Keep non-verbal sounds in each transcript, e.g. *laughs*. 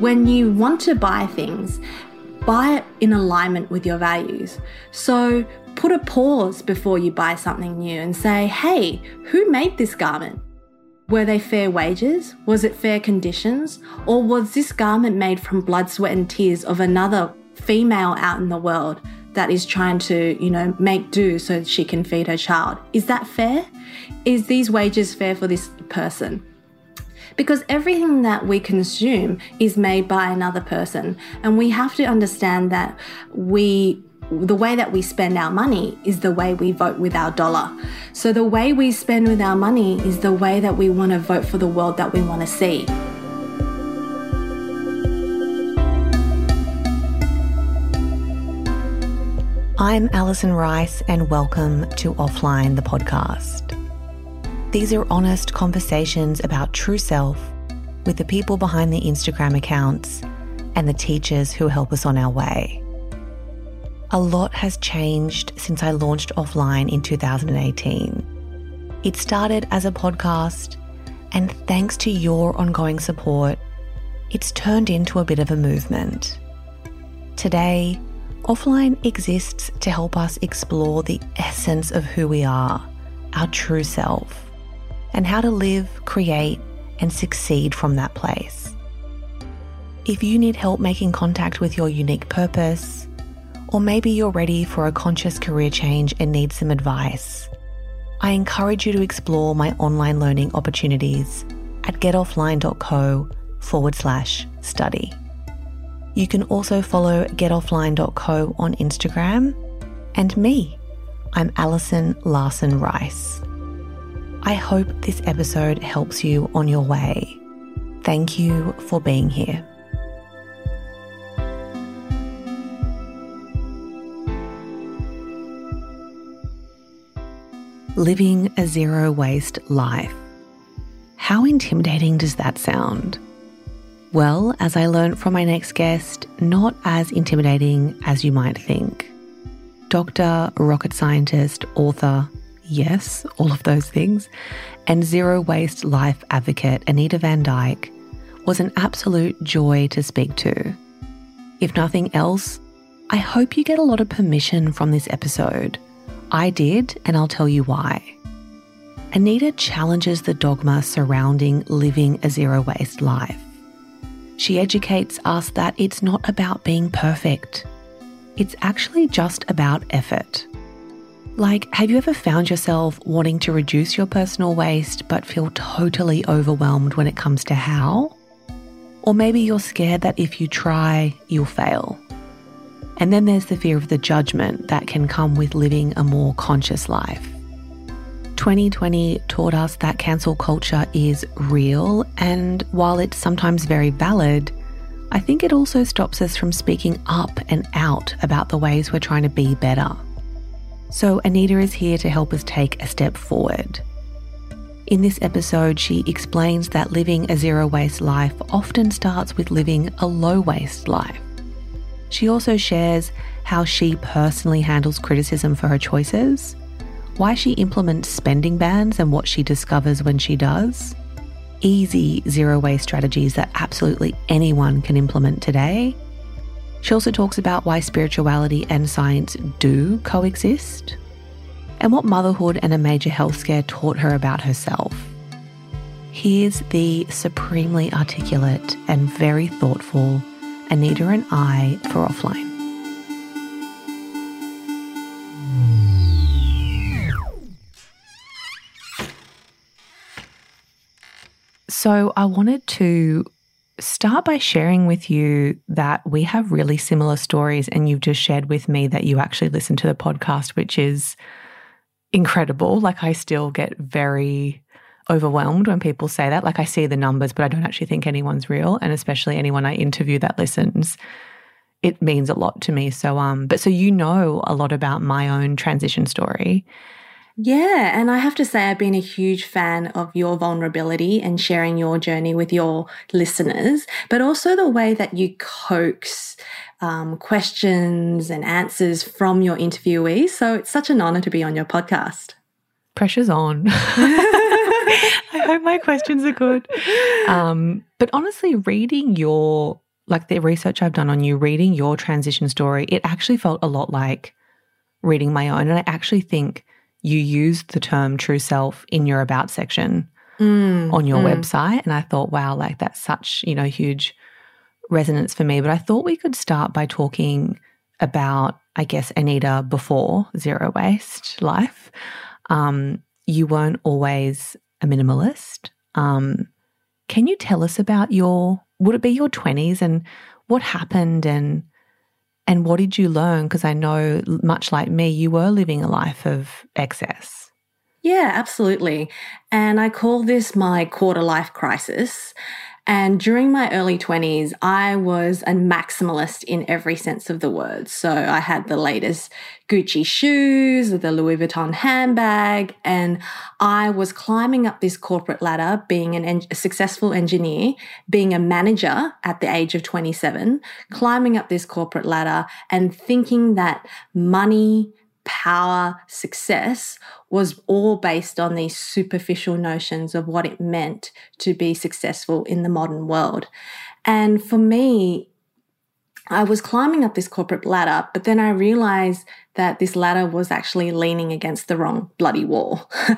when you want to buy things, buy it in alignment with your values. So put a pause before you buy something new and say, hey, who made this garment? Were they fair wages? Was it fair conditions? Or was this garment made from blood, sweat, and tears of another female out in the world that is trying to, you know, make do so she can feed her child? Is that fair? Is these wages fair for this person? Because everything that we consume is made by another person. And we have to understand that we the way that we spend our money is the way we vote with our dollar. So the way we spend with our money is the way that we want to vote for the world that we want to see. I'm Alison Rice, and welcome to Offline, the podcast. These are honest conversations about true self with the people behind the Instagram accounts and the teachers who help us on our way. A lot has changed since I launched offline in 2018. It started as a podcast, and thanks to your ongoing support, it's turned into a bit of a movement. Today, offline exists to help us explore the essence of who we are, our true self and how to live, create, and succeed from that place. If you need help making contact with your unique purpose, or maybe you're ready for a conscious career change and need some advice, I encourage you to explore my online learning opportunities at getoffline.co forward slash study. You can also follow getoffline.co on Instagram and me. I'm Alison Larson Rice. I hope this episode helps you on your way. Thank you for being here. Living a zero waste life. How intimidating does that sound? Well, as I learned from my next guest, not as intimidating as you might think. Doctor, rocket scientist, author, yes, all of those things, and zero waste life advocate Anita Vandyke was an absolute joy to speak to. If nothing else, I hope you get a lot of permission from this episode. I did, and I'll tell you why. Anita challenges the dogma surrounding living a zero waste life. She educates us that it's not about being perfect, it's actually just about effort. Like, have you ever found yourself wanting to reduce your personal waste but feel totally overwhelmed when it comes to how? Or maybe you're scared that if you try, you'll fail. And then there's the fear of the judgment that can come with living a more conscious life. 2020 taught us that cancel culture is real, and while it's sometimes very valid, I think it also stops us from speaking up and out about the ways we're trying to be better. So, Anita is here to help us take a step forward. In this episode, she explains that living a zero waste life often starts with living a low waste life. She also shares how she personally handles criticism for her choices, why she implements spending bans and what she discovers when she does, easy zero waste strategies that absolutely anyone can implement today, she also talks about why spirituality and science do coexist and what motherhood and a major health scare taught her about herself. Here's the supremely articulate and very thoughtful Anita and I for offline. So, I wanted to start by sharing with you that we have really similar stories. And you've just shared with me that you actually listen to the podcast, which is incredible. Like, I still get very overwhelmed when people say that. Like, I see the numbers, but I don't actually think anyone's real. And especially anyone I interview that listens. It means a lot to me. So, um, but so you know a lot about my own transition story. Yeah, and I have to say, I've been a huge fan of your vulnerability and sharing your journey with your listeners, but also the way that you coax um, questions and answers from your interviewees. So it's such an honor to be on your podcast. Pressure's on. *laughs* I hope my questions are good. Um, but honestly, reading your like the research I've done on you, reading your transition story, it actually felt a lot like reading my own. And I actually think you used the term true self in your about section mm, on your mm. website. And I thought, wow, like that's such, you know, huge resonance for me. But I thought we could start by talking about, I guess, Anita before zero waste life. Um, you weren't always a minimalist. Um, can you tell us about your, would it be your 20s and what happened and, and what did you learn? Because I know, much like me, you were living a life of excess. Yeah, absolutely. And I call this my quarter life crisis. And during my early 20s, I was a maximalist in every sense of the word. So I had the latest Gucci shoes, the Louis Vuitton handbag, and I was climbing up this corporate ladder, being en- a successful engineer, being a manager at the age of 27, climbing up this corporate ladder and thinking that money, power, success was all based on these superficial notions of what it meant to be successful in the modern world. And for me, I was climbing up this corporate ladder, but then I realized that this ladder was actually leaning against the wrong bloody wall. *laughs*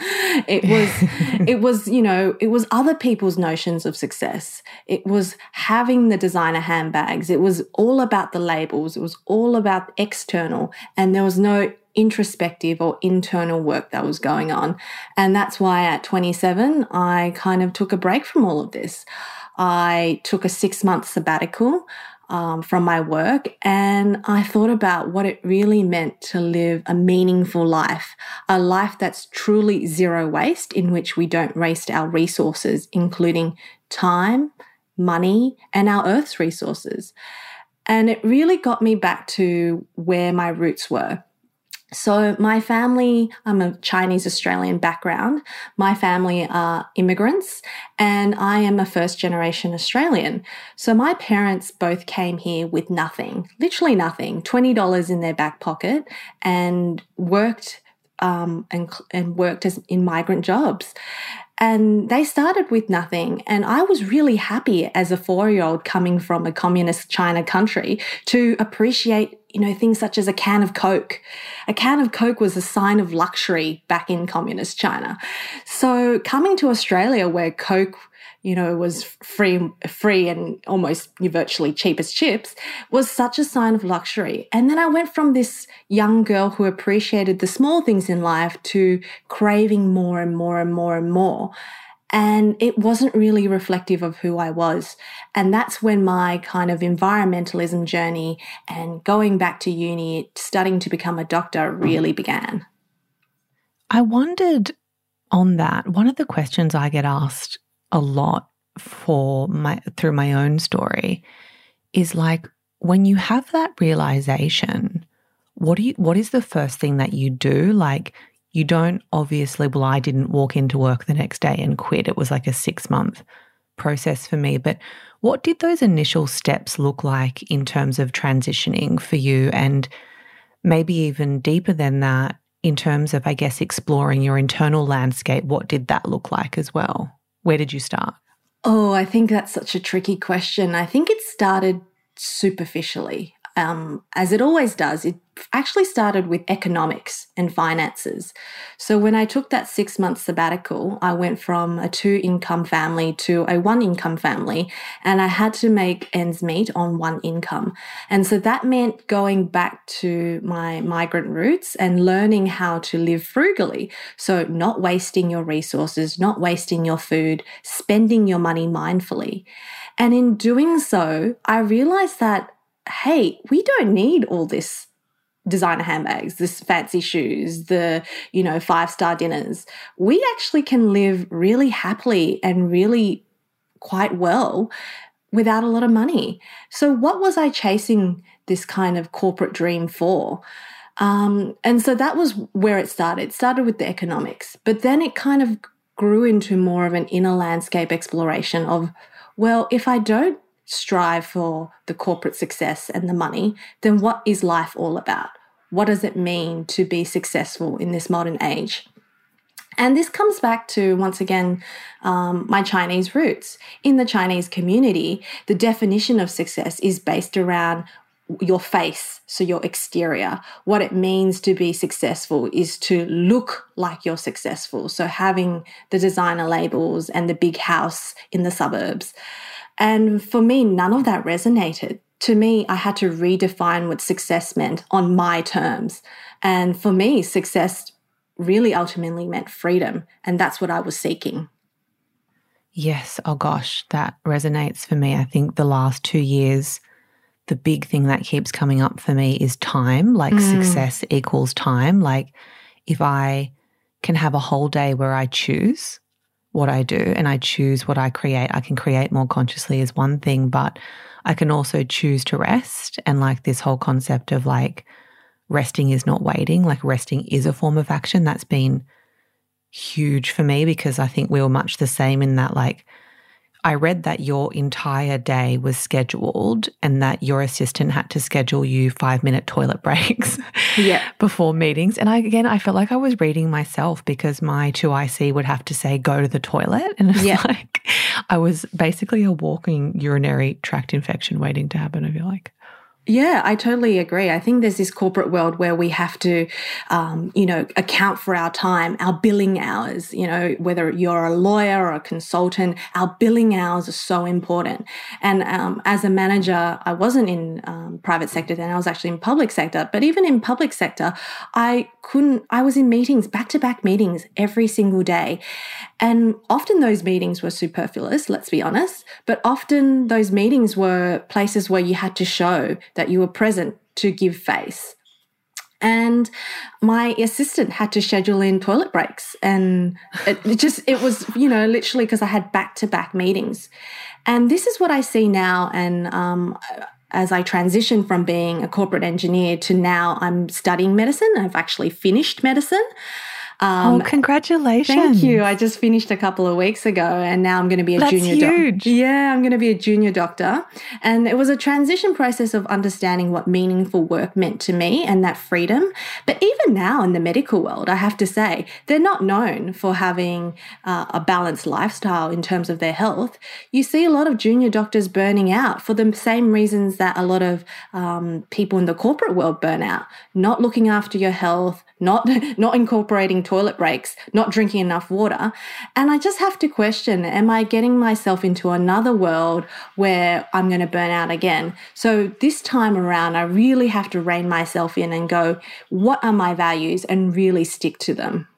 it was, *laughs* it was, you know, it was other people's notions of success. It was having the designer handbags. It was all about the labels. It was all about external, and there was no introspective or internal work that was going on. And that's why at 27, I kind of took a break from all of this. I took a six month sabbatical um, from my work and I thought about what it really meant to live a meaningful life, a life that's truly zero waste, in which we don't waste our resources, including time, money, and our Earth's resources. And it really got me back to where my roots were. So, my family, I'm a Chinese Australian background. My family are immigrants, and I am a first generation Australian. So, my parents both came here with nothing, literally nothing, $20 in their back pocket, and worked um, and, and worked as in migrant jobs. And they started with nothing. And I was really happy as a four year old coming from a communist China country to appreciate, you know, things such as a can of Coke. A can of Coke was a sign of luxury back in communist China. So coming to Australia where Coke you know, was free, free and almost virtually cheap as chips, was such a sign of luxury. And then I went from this young girl who appreciated the small things in life to craving more and more and more and more. And it wasn't really reflective of who I was. And that's when my kind of environmentalism journey and going back to uni, studying to become a doctor really began. I wondered on that. One of the questions I get asked a lot for my through my own story is like when you have that realization what do you what is the first thing that you do like you don't obviously well I didn't walk into work the next day and quit it was like a 6 month process for me but what did those initial steps look like in terms of transitioning for you and maybe even deeper than that in terms of I guess exploring your internal landscape what did that look like as well where did you start? Oh, I think that's such a tricky question. I think it started superficially um, as it always does, it actually started with economics and finances. So when I took that six month sabbatical, I went from a two income family to a one income family, and I had to make ends meet on one income. And so that meant going back to my migrant roots and learning how to live frugally. So not wasting your resources, not wasting your food, spending your money mindfully. And in doing so, I realized that hey, we don't need all this designer handbags, this fancy shoes, the, you know, five star dinners. We actually can live really happily and really quite well without a lot of money. So, what was I chasing this kind of corporate dream for? Um, and so that was where it started. It started with the economics, but then it kind of grew into more of an inner landscape exploration of, well, if I don't strive for the corporate success and the money, then what is life all about? What does it mean to be successful in this modern age? And this comes back to, once again, um, my Chinese roots. In the Chinese community, the definition of success is based around your face, so your exterior. What it means to be successful is to look like you're successful. So having the designer labels and the big house in the suburbs. And for me, none of that resonated. To me, I had to redefine what success meant on my terms. And for me, success really ultimately meant freedom. And that's what I was seeking. Yes. Oh gosh, that resonates for me. I think the last two years, the big thing that keeps coming up for me is time. Like mm. success equals time. Like if I can have a whole day where I choose what I do and I choose what I create, I can create more consciously is one thing, but I can also choose to rest. And like this whole concept of like, resting is not waiting, like resting is a form of action. That's been huge for me because I think we were much the same in that, like, I read that your entire day was scheduled and that your assistant had to schedule you five minute toilet *laughs* breaks yeah. before meetings. And I, again, I felt like I was reading myself because my 2IC would have to say, go to the toilet. And it's yeah. *laughs* like, I was basically a walking urinary tract infection waiting to happen. I feel like. Yeah, I totally agree. I think there's this corporate world where we have to, um, you know, account for our time, our billing hours. You know, whether you're a lawyer or a consultant, our billing hours are so important. And um, as a manager, I wasn't in um, private sector then; I was actually in public sector. But even in public sector, I couldn't. I was in meetings, back to back meetings, every single day, and often those meetings were superfluous. Let's be honest. But often those meetings were places where you had to show that you were present to give face. And my assistant had to schedule in toilet breaks. And it, it just, it was, you know, literally because I had back to back meetings. And this is what I see now. And, um, as I transition from being a corporate engineer to now I'm studying medicine. I've actually finished medicine. Um, oh, congratulations! Thank you. I just finished a couple of weeks ago, and now I'm going to be a That's junior. doctor. Yeah, I'm going to be a junior doctor, and it was a transition process of understanding what meaningful work meant to me and that freedom. But even now in the medical world, I have to say they're not known for having uh, a balanced lifestyle in terms of their health. You see a lot of junior doctors burning out for the same reasons that a lot of um, people in the corporate world burn out: not looking after your health, not *laughs* not incorporating toilet breaks, not drinking enough water. And I just have to question, am I getting myself into another world where I'm going to burn out again? So this time around, I really have to rein myself in and go, what are my values and really stick to them.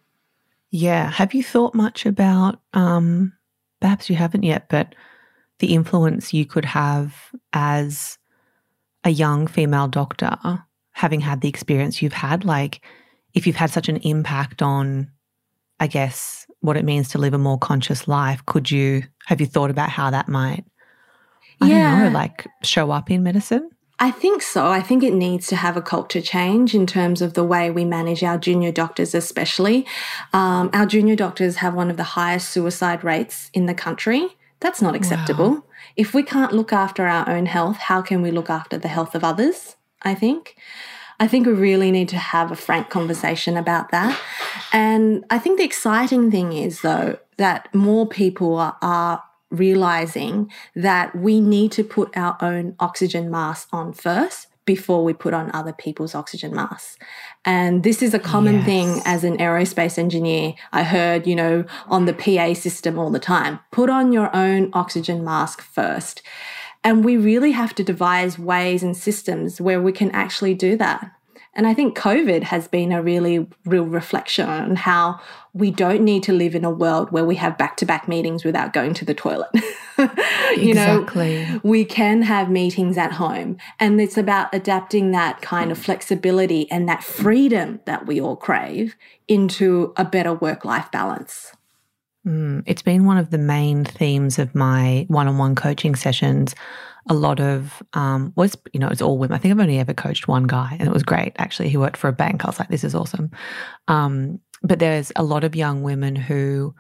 Yeah. Have you thought much about um perhaps you haven't yet, but the influence you could have as a young female doctor having had the experience you've had like if you've had such an impact on, I guess, what it means to live a more conscious life, could you have you thought about how that might, I yeah. don't know, like show up in medicine? I think so. I think it needs to have a culture change in terms of the way we manage our junior doctors, especially. Um, our junior doctors have one of the highest suicide rates in the country. That's not acceptable. Wow. If we can't look after our own health, how can we look after the health of others? I think. I think we really need to have a frank conversation about that. And I think the exciting thing is, though, that more people are, are realizing that we need to put our own oxygen mask on first before we put on other people's oxygen masks. And this is a common yes. thing as an aerospace engineer. I heard, you know, on the PA system all the time put on your own oxygen mask first. And we really have to devise ways and systems where we can actually do that. And I think COVID has been a really real reflection on how we don't need to live in a world where we have back to back meetings without going to the toilet. *laughs* you exactly. know, we can have meetings at home. And it's about adapting that kind of flexibility and that freedom that we all crave into a better work life balance. Mm, it's been one of the main themes of my one on one coaching sessions. A lot of, um, was, you know, it's all women. I think I've only ever coached one guy and it was great. Actually, he worked for a bank. I was like, this is awesome. Um, but there's a lot of young women who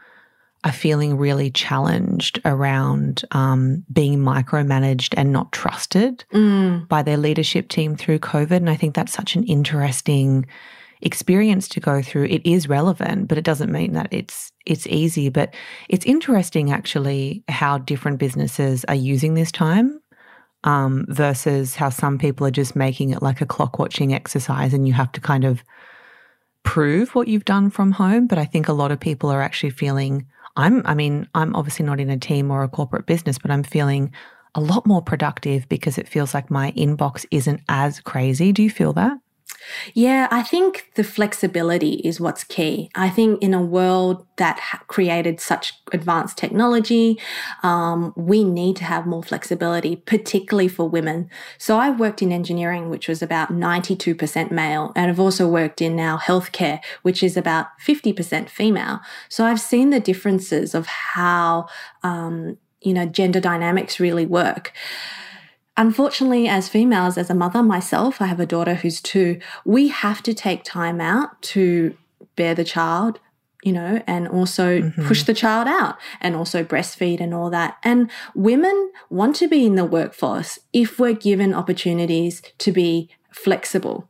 are feeling really challenged around um, being micromanaged and not trusted mm. by their leadership team through COVID. And I think that's such an interesting experience to go through, it is relevant, but it doesn't mean that it's it's easy. But it's interesting actually how different businesses are using this time um, versus how some people are just making it like a clock watching exercise and you have to kind of prove what you've done from home. But I think a lot of people are actually feeling I'm I mean, I'm obviously not in a team or a corporate business, but I'm feeling a lot more productive because it feels like my inbox isn't as crazy. Do you feel that? Yeah, I think the flexibility is what's key. I think in a world that created such advanced technology, um, we need to have more flexibility, particularly for women. So I've worked in engineering, which was about 92% male, and I've also worked in now healthcare, which is about 50% female. So I've seen the differences of how, um, you know, gender dynamics really work. Unfortunately, as females, as a mother myself, I have a daughter who's two, we have to take time out to bear the child, you know, and also mm-hmm. push the child out and also breastfeed and all that. And women want to be in the workforce if we're given opportunities to be flexible.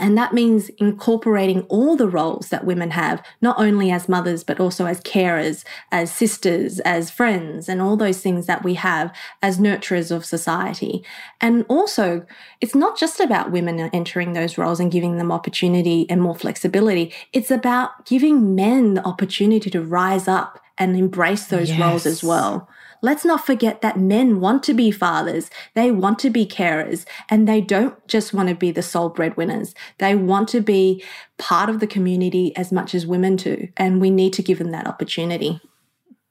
And that means incorporating all the roles that women have, not only as mothers, but also as carers, as sisters, as friends, and all those things that we have as nurturers of society. And also, it's not just about women entering those roles and giving them opportunity and more flexibility. It's about giving men the opportunity to rise up and embrace those yes. roles as well. Let's not forget that men want to be fathers, they want to be carers, and they don't just want to be the sole breadwinners. They want to be part of the community as much as women do, and we need to give them that opportunity.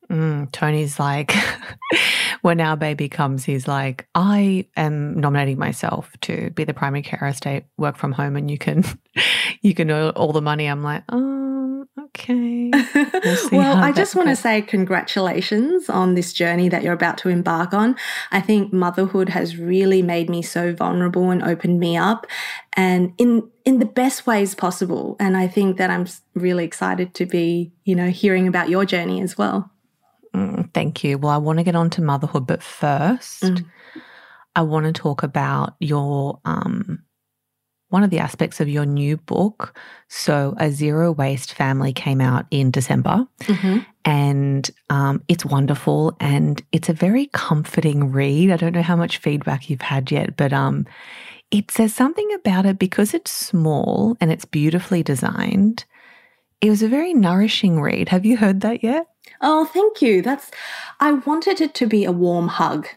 Mm, Tony's like, *laughs* when our baby comes, he's like, I am nominating myself to be the primary care stay work from home, and you can, *laughs* you can earn all the money. I'm like, oh, okay. *laughs* We'll, well I just want to say congratulations on this journey that you're about to embark on. I think motherhood has really made me so vulnerable and opened me up and in in the best ways possible. And I think that I'm really excited to be, you know, hearing about your journey as well. Mm, thank you. Well, I want to get on to motherhood, but first, mm. I want to talk about your um one of the aspects of your new book. So, A Zero Waste Family came out in December, mm-hmm. and um, it's wonderful and it's a very comforting read. I don't know how much feedback you've had yet, but um, it says something about it because it's small and it's beautifully designed. It was a very nourishing read. Have you heard that yet? Oh, thank you. That's I wanted it to be a warm hug.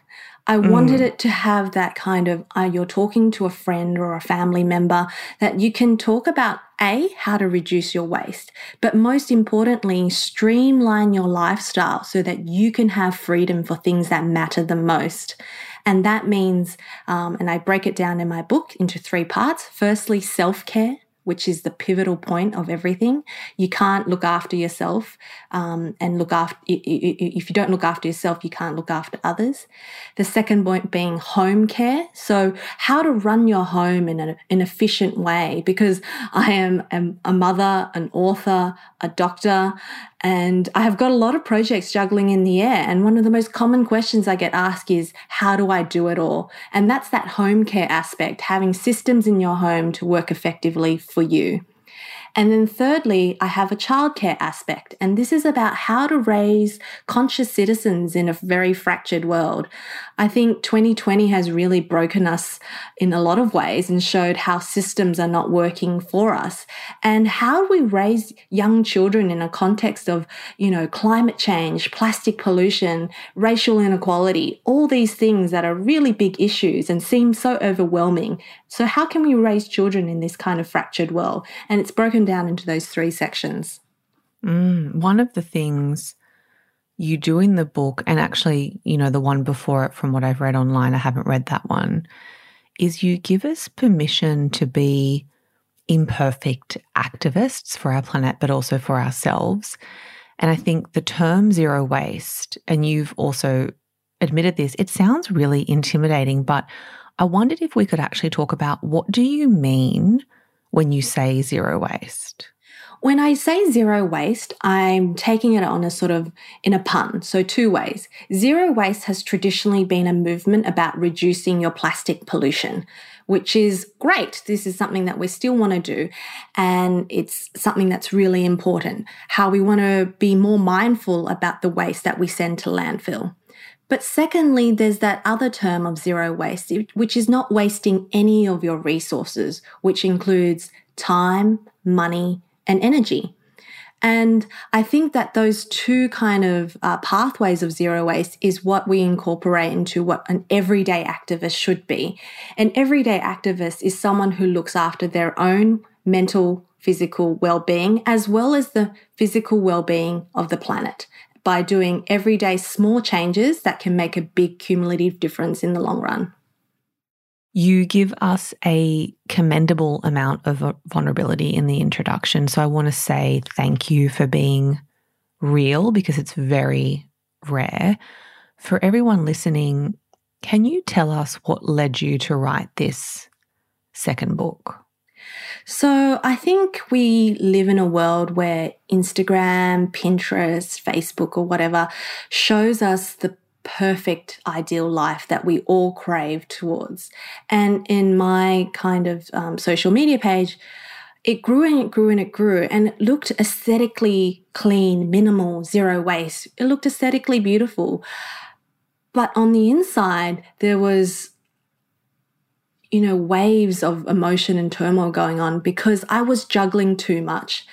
I wanted mm. it to have that kind of uh, you're talking to a friend or a family member that you can talk about a how to reduce your waste, but most importantly, streamline your lifestyle so that you can have freedom for things that matter the most. And that means, um, and I break it down in my book into three parts. Firstly, self care which is the pivotal point of everything. You can't look after yourself um, and look after, if you don't look after yourself, you can't look after others. The second point being home care. So, how to run your home in an, an efficient way, because I am, am a mother, an author, a doctor, and I have got a lot of projects juggling in the air. And one of the most common questions I get asked is, how do I do it all? And that's that home care aspect, having systems in your home to work effectively for you. And then thirdly, I have a childcare aspect, and this is about how to raise conscious citizens in a very fractured world. I think 2020 has really broken us in a lot of ways and showed how systems are not working for us. And how do we raise young children in a context of, you know, climate change, plastic pollution, racial inequality, all these things that are really big issues and seem so overwhelming. So how can we raise children in this kind of fractured world? And it's broken down into those three sections. Mm, one of the things you do in the book, and actually, you know, the one before it from what I've read online, I haven't read that one, is you give us permission to be imperfect activists for our planet, but also for ourselves. And I think the term zero waste, and you've also admitted this, it sounds really intimidating, but I wondered if we could actually talk about what do you mean when you say zero waste? When I say zero waste, I'm taking it on a sort of in a pun. So, two ways. Zero waste has traditionally been a movement about reducing your plastic pollution. which is great. This is something that we still want to do. And it's something that's really important. How we want to be more mindful about the waste that we send to landfill. But secondly, there's that other term of zero waste, which is not wasting any of your resources, which includes time, money, and energy. And I think that those two kind of uh, pathways of zero waste is what we incorporate into what an everyday activist should be. An everyday activist is someone who looks after their own mental, physical well being, as well as the physical well being of the planet by doing everyday small changes that can make a big cumulative difference in the long run. You give us a commendable amount of vulnerability in the introduction. So I want to say thank you for being real because it's very rare. For everyone listening, can you tell us what led you to write this second book? So, I think we live in a world where Instagram, Pinterest, Facebook, or whatever shows us the perfect ideal life that we all crave towards. And in my kind of um, social media page, it grew and it grew and it grew and it looked aesthetically clean, minimal, zero waste. It looked aesthetically beautiful. But on the inside, there was, you know, waves of emotion and turmoil going on because I was juggling too much.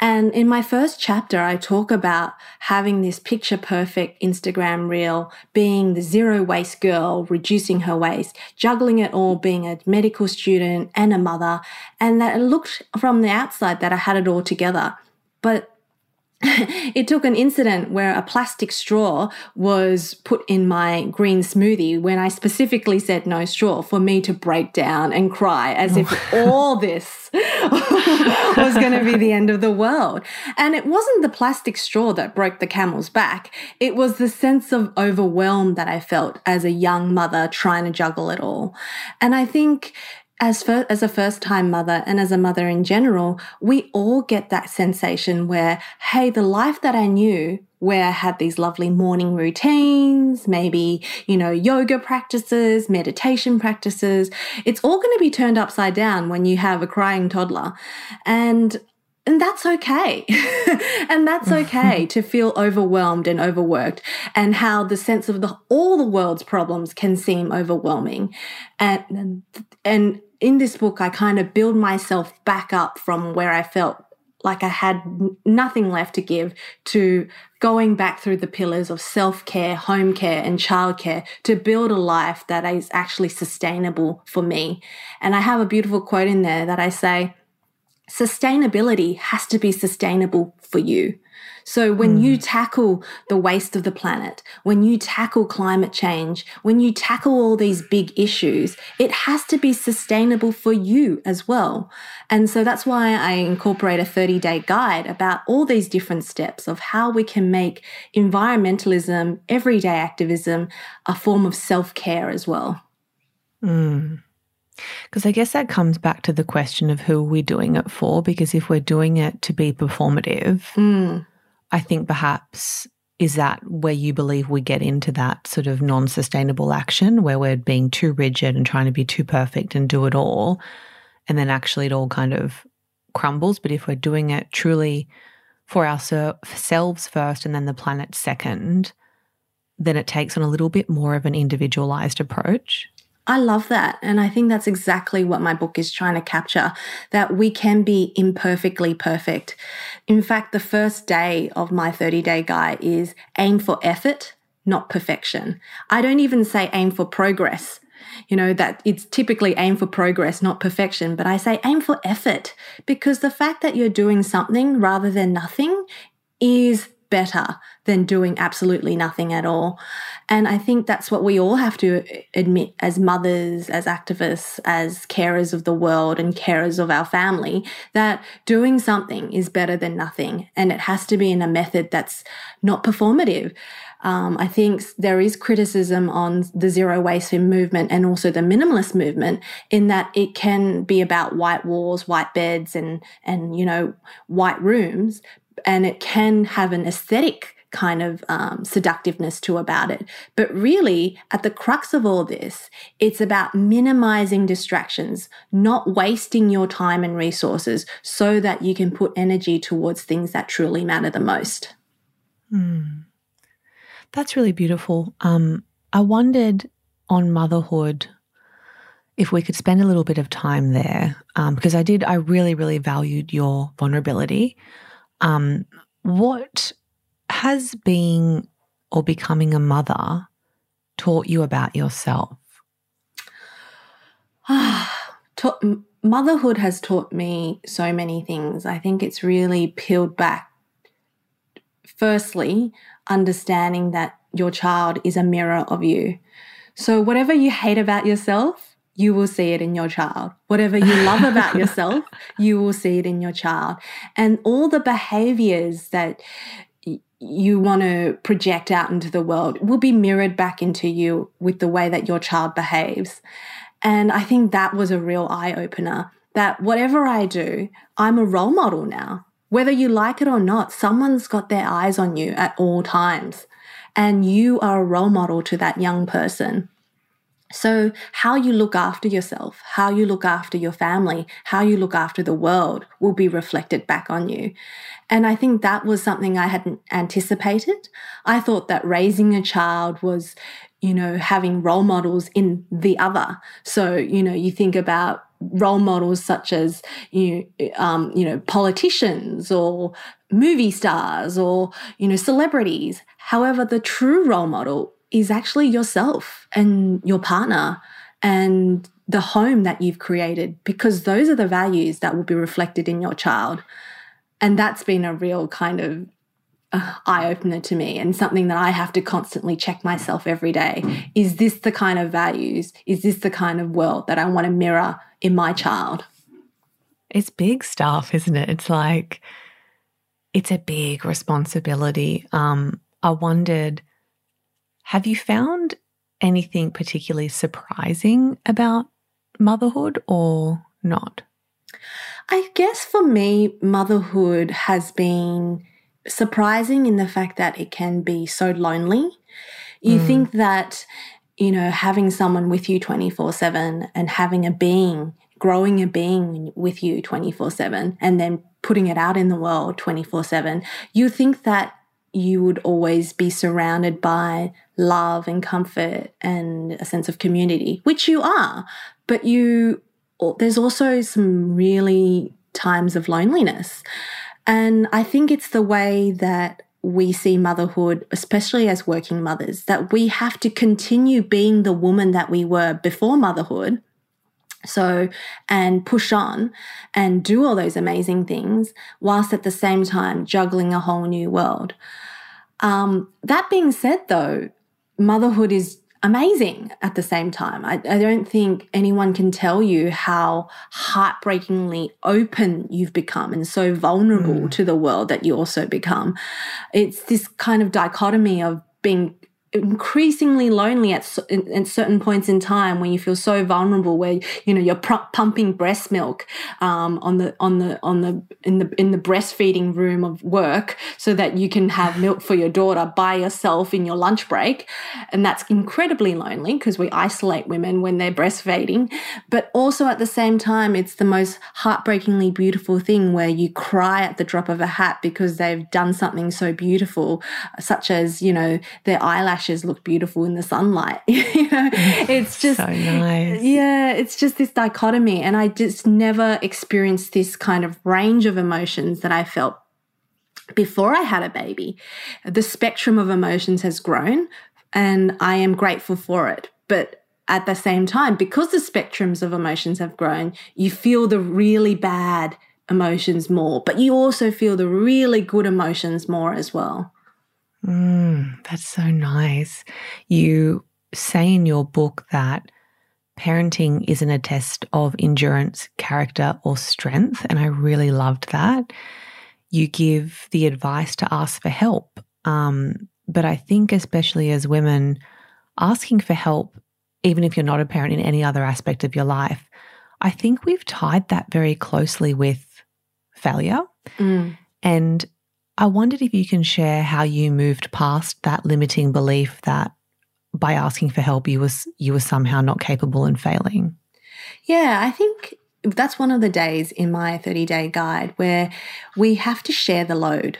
And in my first chapter, I talk about having this picture perfect Instagram reel, being the zero waste girl, reducing her waste, juggling it all, being a medical student and a mother. And that it looked from the outside that I had it all together. But it took an incident where a plastic straw was put in my green smoothie when I specifically said no straw for me to break down and cry as if *laughs* all this *laughs* was going to be the end of the world. And it wasn't the plastic straw that broke the camel's back. It was the sense of overwhelm that I felt as a young mother trying to juggle it all. And I think as fir- as a first time mother and as a mother in general, we all get that sensation where, hey, the life that I knew where I had these lovely morning routines, maybe, you know, yoga practices, meditation practices. It's all going to be turned upside down when you have a crying toddler. And and that's okay. *laughs* and that's okay *laughs* to feel overwhelmed and overworked and how the sense of the all the world's problems can seem overwhelming. And and in this book, I kind of build myself back up from where I felt like I had nothing left to give to going back through the pillars of self care, home care, and childcare to build a life that is actually sustainable for me. And I have a beautiful quote in there that I say, sustainability has to be sustainable for you. So when mm. you tackle the waste of the planet, when you tackle climate change, when you tackle all these big issues, it has to be sustainable for you as well. And so that's why I incorporate a 30 day guide about all these different steps of how we can make environmentalism, everyday activism, a form of self care as well. Mm. Because I guess that comes back to the question of who we're we doing it for? Because if we're doing it to be performative, mm. I think perhaps is that where you believe we get into that sort of non sustainable action where we're being too rigid and trying to be too perfect and do it all. And then actually it all kind of crumbles. But if we're doing it truly for ourselves first and then the planet second, then it takes on a little bit more of an individualized approach. I love that. And I think that's exactly what my book is trying to capture that we can be imperfectly perfect. In fact, the first day of my 30 day guide is aim for effort, not perfection. I don't even say aim for progress. You know, that it's typically aim for progress, not perfection, but I say aim for effort because the fact that you're doing something rather than nothing is better than doing absolutely nothing at all. And I think that's what we all have to admit as mothers, as activists, as carers of the world and carers of our family that doing something is better than nothing. And it has to be in a method that's not performative. Um, I think there is criticism on the zero waste movement and also the minimalist movement in that it can be about white walls, white beds, and and you know white rooms, and it can have an aesthetic kind of um, seductiveness to about it. But really, at the crux of all this, it's about minimizing distractions, not wasting your time and resources so that you can put energy towards things that truly matter the most. Mm. That's really beautiful. Um, I wondered on motherhood if we could spend a little bit of time there, um, because I did, I really, really valued your vulnerability. Um, what has being or becoming a mother taught you about yourself? *sighs* motherhood has taught me so many things. I think it's really peeled back. Firstly, understanding that your child is a mirror of you. So, whatever you hate about yourself, you will see it in your child. Whatever you love about *laughs* yourself, you will see it in your child. And all the behaviors that you want to project out into the world will be mirrored back into you with the way that your child behaves. And I think that was a real eye opener that whatever I do, I'm a role model now. Whether you like it or not, someone's got their eyes on you at all times. And you are a role model to that young person. So, how you look after yourself, how you look after your family, how you look after the world will be reflected back on you. And I think that was something I hadn't anticipated. I thought that raising a child was, you know, having role models in the other. So, you know, you think about role models such as you um, you know politicians or movie stars or you know celebrities however the true role model is actually yourself and your partner and the home that you've created because those are the values that will be reflected in your child and that's been a real kind of uh, eye opener to me and something that I have to constantly check myself every day. Is this the kind of values? Is this the kind of world that I want to mirror in my child? It's big stuff, isn't it? It's like, it's a big responsibility. Um, I wondered, have you found anything particularly surprising about motherhood or not? I guess for me, motherhood has been surprising in the fact that it can be so lonely. You mm. think that, you know, having someone with you 24 7 and having a being, growing a being with you 24 7, and then putting it out in the world 24 7, you think that you would always be surrounded by love and comfort and a sense of community, which you are. But you, there's also some really times of loneliness. And I think it's the way that we see motherhood, especially as working mothers, that we have to continue being the woman that we were before motherhood. So, and push on and do all those amazing things whilst at the same time juggling a whole new world. Um, that being said, though, motherhood is amazing at the same time. I, I, don't think anyone can tell you how heartbreakingly open you've become and so vulnerable mm. to the world that you also become. It's this kind of dichotomy of being increasingly lonely at, at certain points in time when you feel so vulnerable where you know you're pumping breast milk um, on the on the on the in the in the breastfeeding room of work so that you can have *sighs* milk for your daughter by yourself in your lunch break. And that's incredibly lonely because we isolate women when they're breastfeeding. But also at the same time it's the most heartbreakingly beautiful thing where you cry at the drop of a hat because they've done something so beautiful such as you know their eyelash look beautiful in the sunlight. *laughs* you know, mm, it's just so nice. Yeah, it's just this dichotomy. And I just never experienced this kind of range of emotions that I felt before I had a baby. The spectrum of emotions has grown and I am grateful for it. But at the same time, because the spectrums of emotions have grown, you feel the really bad emotions more, but you also feel the really good emotions more as well. Mm, that's so nice. You say in your book that parenting isn't a test of endurance, character, or strength. And I really loved that. You give the advice to ask for help. Um, but I think, especially as women, asking for help, even if you're not a parent in any other aspect of your life, I think we've tied that very closely with failure. Mm. And I wondered if you can share how you moved past that limiting belief that by asking for help you was you were somehow not capable and failing. Yeah, I think that's one of the days in my 30 day guide where we have to share the load.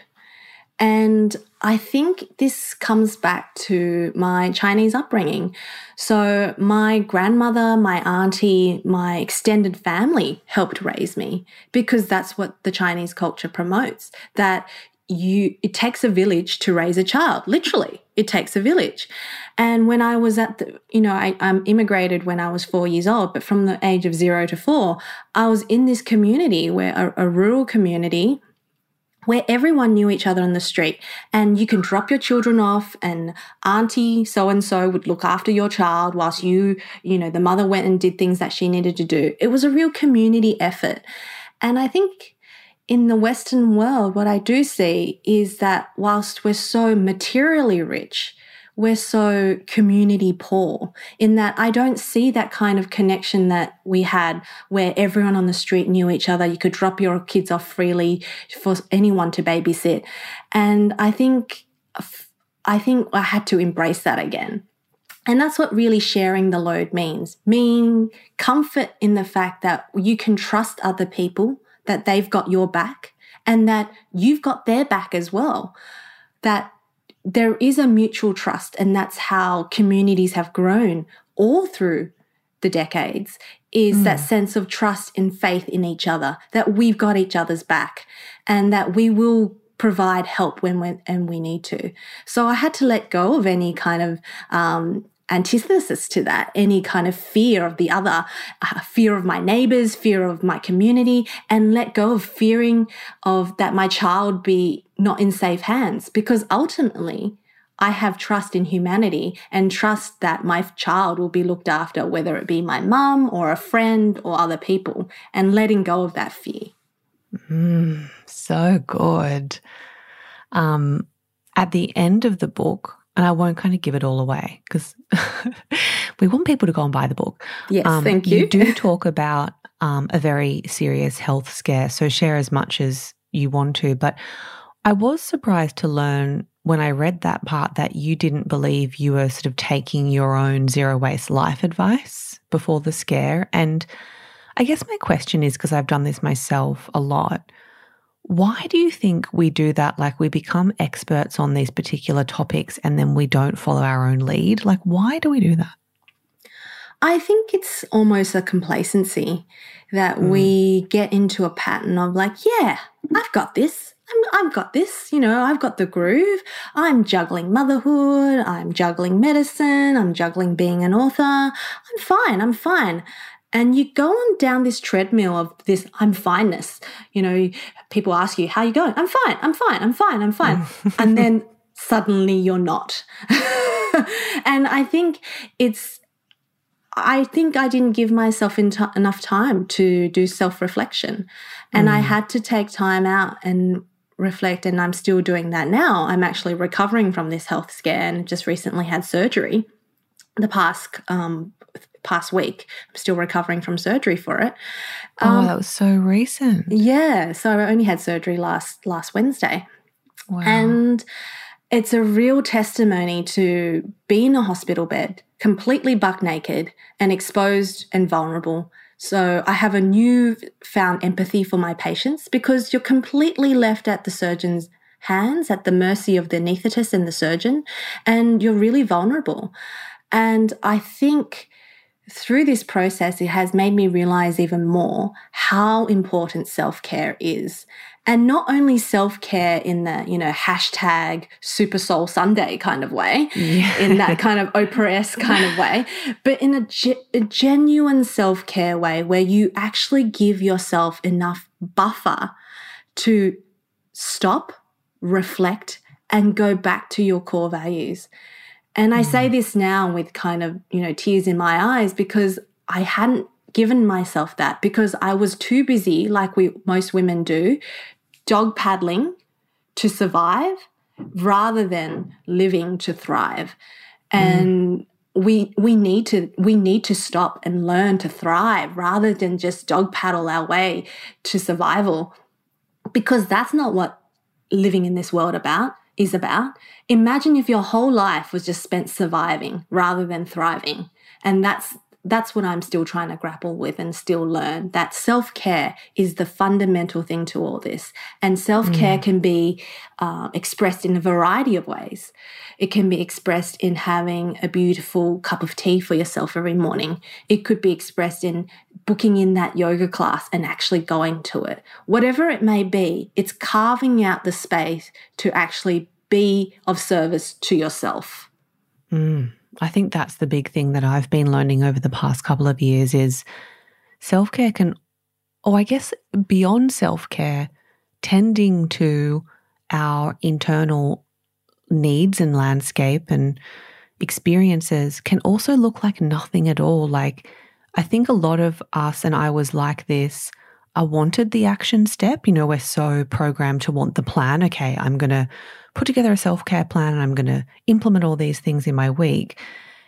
And I think this comes back to my Chinese upbringing. So, my grandmother, my auntie, my extended family helped raise me because that's what the Chinese culture promotes that you it takes a village to raise a child literally. It takes a village. And when i was at the you know I, i'm immigrated when i was four years old but from the age of zero to four i was in this community where a, a rural community where everyone knew each other on the street. And you can drop your children off and auntie so and so would look after your child whilst you you know the mother went and did things that she needed to do. It was a real community effort. And i think in the western world what i do see is that whilst we're so materially rich we're so community poor in that I don't see that kind of connection that we had where everyone on the street knew each other. You could drop your kids off freely for anyone to babysit. And I think, I think I had to embrace that again. And that's what really sharing the load means. Meaning comfort in the fact that you can trust other people, that they've got your back, and that you've got their back as well. That there is a mutual trust, and that's how communities have grown all through the decades is mm. that sense of trust and faith in each other that we've got each other's back and that we will provide help when we and we need to so i had to let go of any kind of um, antithesis to that any kind of fear of the other uh, fear of my neighbors fear of my community and let go of fearing of that my child be not in safe hands because ultimately I have trust in humanity and trust that my child will be looked after, whether it be my mum or a friend or other people, and letting go of that fear. Mm, so good. Um, at the end of the book, and I won't kind of give it all away because *laughs* we want people to go and buy the book. Yes, um, thank you. You do talk about um, a very serious health scare, so share as much as you want to. But I was surprised to learn when I read that part that you didn't believe you were sort of taking your own zero waste life advice before the scare. And I guess my question is because I've done this myself a lot why do you think we do that? Like we become experts on these particular topics and then we don't follow our own lead? Like, why do we do that? I think it's almost a complacency that mm. we get into a pattern of like, yeah, I've got this. i have got this, you know, I've got the groove. I'm juggling motherhood. I'm juggling medicine. I'm juggling being an author. I'm fine. I'm fine. And you go on down this treadmill of this I'm fineness. You know, people ask you, How are you going? I'm fine, I'm fine, I'm fine, I'm fine. *laughs* and then suddenly you're not. *laughs* and I think it's I think I didn't give myself enough time to do self reflection. And mm. I had to take time out and reflect. And I'm still doing that now. I'm actually recovering from this health scare and just recently had surgery the past um, past week. I'm still recovering from surgery for it. Oh, um, oh, that was so recent. Yeah, so I only had surgery last last Wednesday. Wow. And it's a real testimony to be in a hospital bed, completely buck naked and exposed and vulnerable. So I have a new found empathy for my patients because you're completely left at the surgeon's hands, at the mercy of the anaesthetist and the surgeon, and you're really vulnerable. And I think through this process, it has made me realize even more how important self care is. And not only self care in the, you know, hashtag Super Soul Sunday kind of way, yeah. in that kind of Oprah esque kind of way, *laughs* but in a, ge- a genuine self care way where you actually give yourself enough buffer to stop, reflect, and go back to your core values. And I say mm. this now with kind of, you know, tears in my eyes because I hadn't given myself that because I was too busy, like we most women do, dog paddling to survive rather than living to thrive. And mm. we we need to we need to stop and learn to thrive rather than just dog paddle our way to survival because that's not what living in this world about is about. Imagine if your whole life was just spent surviving rather than thriving. And that's that's what I'm still trying to grapple with and still learn that self care is the fundamental thing to all this. And self care mm. can be uh, expressed in a variety of ways. It can be expressed in having a beautiful cup of tea for yourself every morning. It could be expressed in booking in that yoga class and actually going to it. Whatever it may be, it's carving out the space to actually be of service to yourself. Mm. I think that's the big thing that I've been learning over the past couple of years is self care can, or I guess beyond self care, tending to our internal needs and landscape and experiences can also look like nothing at all. Like, I think a lot of us, and I was like this, I wanted the action step. You know, we're so programmed to want the plan. Okay, I'm going to put together a self care plan and I'm going to implement all these things in my week.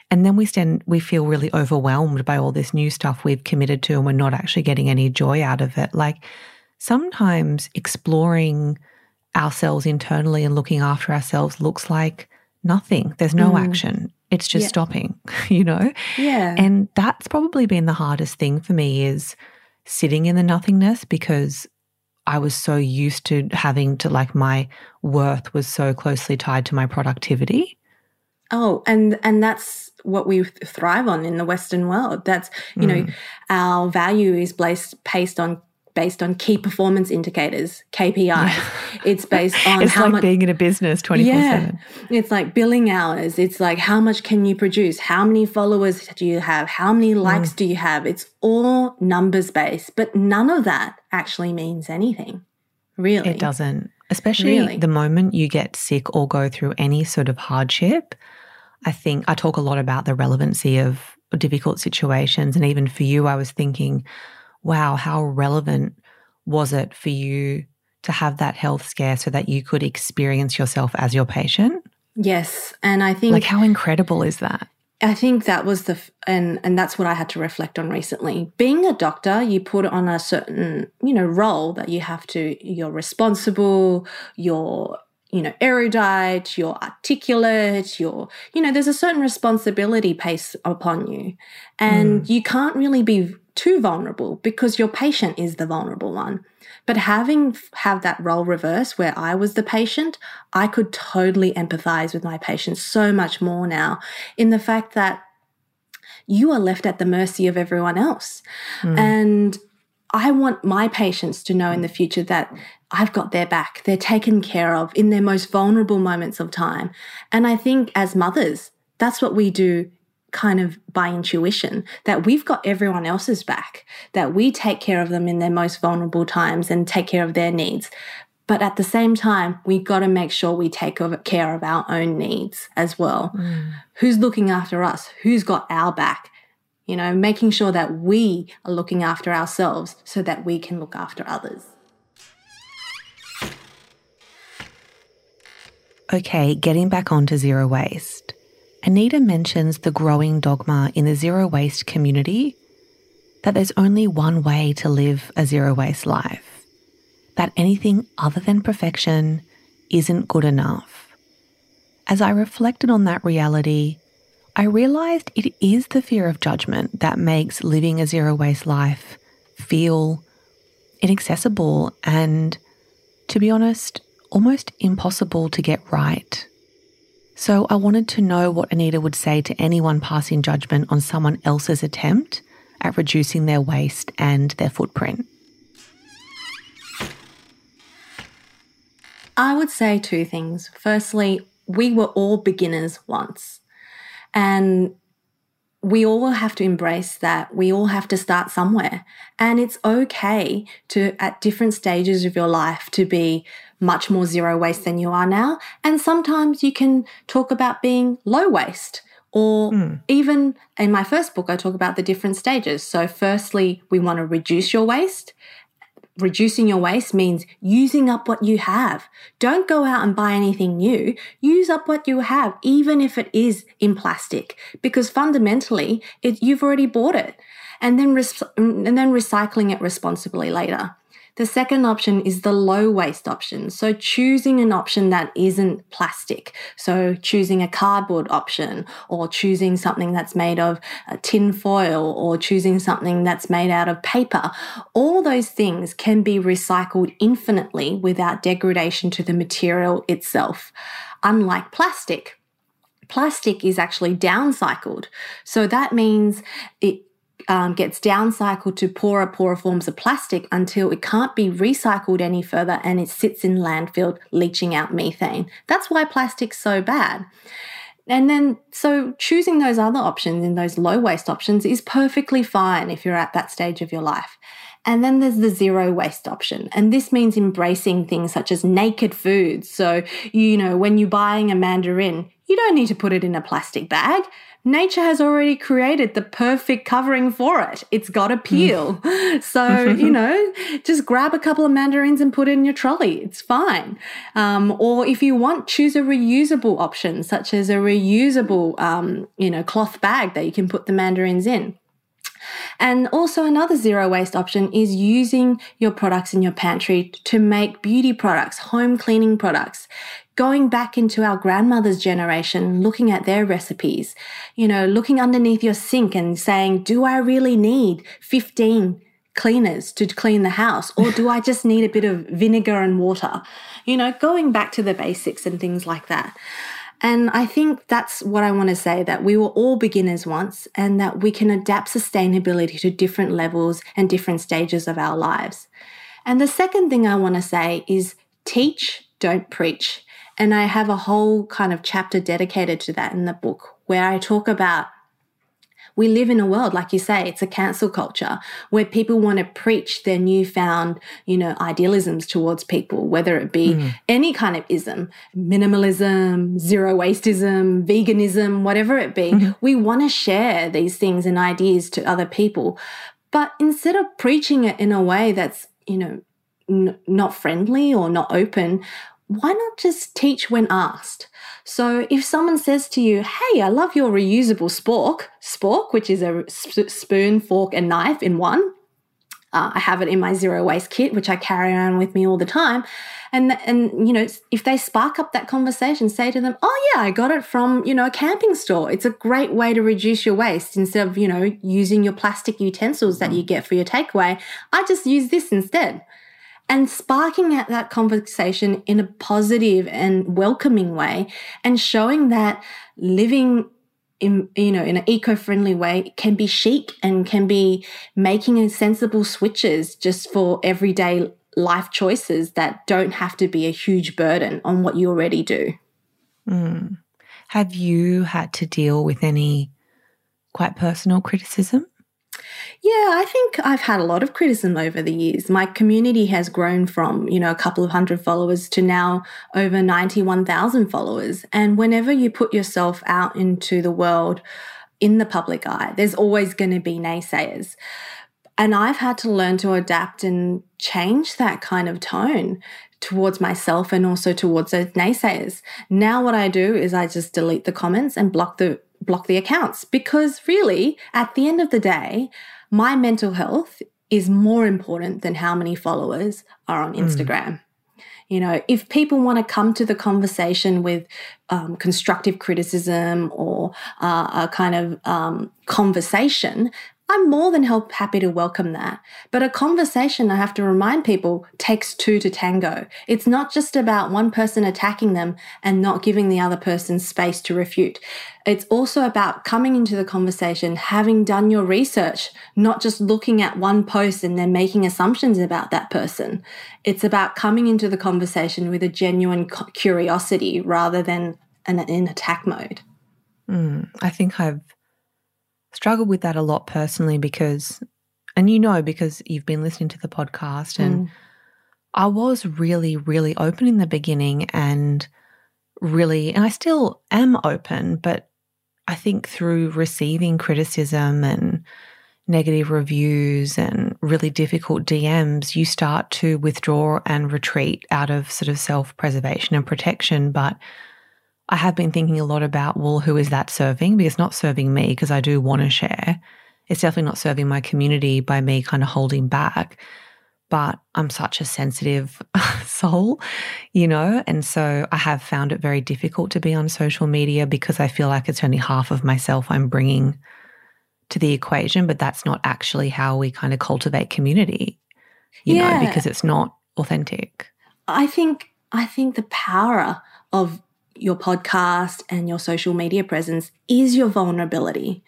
And then we stand, we feel really overwhelmed by all this new stuff we've committed to and we're not actually getting any joy out of it. Like sometimes exploring ourselves internally and looking after ourselves looks like nothing. There's no mm. action. It's just yeah. stopping, *laughs* you know? Yeah. And that's probably been the hardest thing for me is sitting in the nothingness because I was so used to having to like my worth was so closely tied to my productivity. Oh, and and that's what we thrive on in the Western world. That's you mm. know, our value is based based on based on key performance indicators, KPIs. Yeah. It's based *laughs* on it's how like much being in a business 24 yeah. It's like billing hours. It's like how much can you produce? How many followers do you have? How many mm. likes mm. do you have? It's all numbers based, but none of that actually means anything. Really. It doesn't. Especially really. the moment you get sick or go through any sort of hardship. I think I talk a lot about the relevancy of difficult situations. And even for you, I was thinking, wow, how relevant was it for you to have that health scare so that you could experience yourself as your patient? Yes. And I think like how incredible is that? I think that was the and and that's what I had to reflect on recently. Being a doctor, you put on a certain, you know, role that you have to you're responsible, you're you know, erudite, you're articulate, you're, you know, there's a certain responsibility placed upon you. And mm. you can't really be too vulnerable because your patient is the vulnerable one. But having have that role reverse where I was the patient, I could totally empathize with my patients so much more now in the fact that you are left at the mercy of everyone else. Mm. And I want my patients to know in the future that I've got their back. They're taken care of in their most vulnerable moments of time. And I think as mothers, that's what we do kind of by intuition that we've got everyone else's back, that we take care of them in their most vulnerable times and take care of their needs. But at the same time, we've got to make sure we take care of our own needs as well. Mm. Who's looking after us? Who's got our back? You know, making sure that we are looking after ourselves so that we can look after others. Okay, getting back onto zero waste. Anita mentions the growing dogma in the zero waste community that there's only one way to live a zero waste life, that anything other than perfection isn't good enough. As I reflected on that reality, I realized it is the fear of judgment that makes living a zero waste life feel inaccessible and, to be honest, almost impossible to get right. So I wanted to know what Anita would say to anyone passing judgment on someone else's attempt at reducing their waste and their footprint. I would say two things. Firstly, we were all beginners once. And we all have to embrace that. We all have to start somewhere. And it's okay to, at different stages of your life, to be much more zero waste than you are now. And sometimes you can talk about being low waste. Or mm. even in my first book, I talk about the different stages. So, firstly, we want to reduce your waste. Reducing your waste means using up what you have. Don't go out and buy anything new. Use up what you have, even if it is in plastic, because fundamentally, it, you've already bought it. And then, res- and then recycling it responsibly later. The second option is the low waste option. So choosing an option that isn't plastic. So choosing a cardboard option or choosing something that's made of tin foil or choosing something that's made out of paper. All those things can be recycled infinitely without degradation to the material itself. Unlike plastic, plastic is actually downcycled. So that means it um, gets downcycled to poorer, poorer forms of plastic until it can't be recycled any further and it sits in landfill leaching out methane. That's why plastic's so bad. And then, so choosing those other options in those low waste options is perfectly fine if you're at that stage of your life. And then there's the zero waste option. And this means embracing things such as naked foods. So, you know, when you're buying a mandarin, you don't need to put it in a plastic bag nature has already created the perfect covering for it. It's got a peel. Mm. *laughs* so, you *laughs* know, just grab a couple of mandarins and put it in your trolley. It's fine. Um, or if you want, choose a reusable option, such as a reusable, um, you know, cloth bag that you can put the mandarins in. And also, another zero waste option is using your products in your pantry to make beauty products, home cleaning products going back into our grandmother's generation, looking at their recipes, you know, looking underneath your sink and saying, do I really need 15 cleaners to clean the house? Or do I just need a bit of vinegar and water? You know, going back to the basics and things like that. And I think that's what I want to say that we were all beginners once and that we can adapt sustainability to different levels and different stages of our lives. And the second thing I want to say is teach, don't preach. And I have a whole kind of chapter dedicated to that in the book where I talk about we live in a world, like you say, it's a cancel culture where people want to preach their newfound, you know, idealisms towards people, whether it be mm. any kind of ism, minimalism, zero wasteism, veganism, whatever it be. Mm-hmm. We want to share these things and ideas to other people. But instead of preaching it in a way that's, you know, n- not friendly or not open, why not just teach when asked? So if someone says to you, hey, I love your reusable spork, spork, which is a sp- spoon, fork, and knife in one. Uh, I have it in my zero waste kit, which I carry around with me all the time. And, and, you know, if they spark up that conversation, say to them, oh, yeah, I got it from, you know, a camping store. It's a great way to reduce your waste instead of, you know, using your plastic utensils that you get for your takeaway. I just use this instead and sparking at that conversation in a positive and welcoming way and showing that living in you know in an eco-friendly way can be chic and can be making sensible switches just for everyday life choices that don't have to be a huge burden on what you already do. Mm. Have you had to deal with any quite personal criticism? Yeah, I think I've had a lot of criticism over the years. My community has grown from, you know, a couple of hundred followers to now over 91,000 followers. And whenever you put yourself out into the world in the public eye, there's always going to be naysayers. And I've had to learn to adapt and change that kind of tone towards myself and also towards those naysayers. Now what I do is I just delete the comments and block the block the accounts because really at the end of the day my mental health is more important than how many followers are on hmm. Instagram. Mm. You know, if people want to come to the conversation with um, constructive criticism or uh, a kind of um, conversation, I'm more than help, happy to welcome that. But a conversation, I have to remind people, takes two to tango. It's not just about one person attacking them and not giving the other person space to refute. It's also about coming into the conversation, having done your research, not just looking at one post and then making assumptions about that person. It's about coming into the conversation with a genuine curiosity rather than an, in attack mode. Mm, I think I've struggled with that a lot personally because, and you know, because you've been listening to the podcast, and mm. I was really, really open in the beginning and really, and I still am open, but I think through receiving criticism and negative reviews and really difficult DMs, you start to withdraw and retreat out of sort of self preservation and protection. But I have been thinking a lot about, well, who is that serving? Because it's not serving me because I do want to share. It's definitely not serving my community by me kind of holding back. but I'm such a sensitive *laughs* soul, you know? And so I have found it very difficult to be on social media because I feel like it's only half of myself I'm bringing to the equation, but that's not actually how we kind of cultivate community, you yeah. know, because it's not authentic. I think I think the power of your podcast and your social media presence is your vulnerability.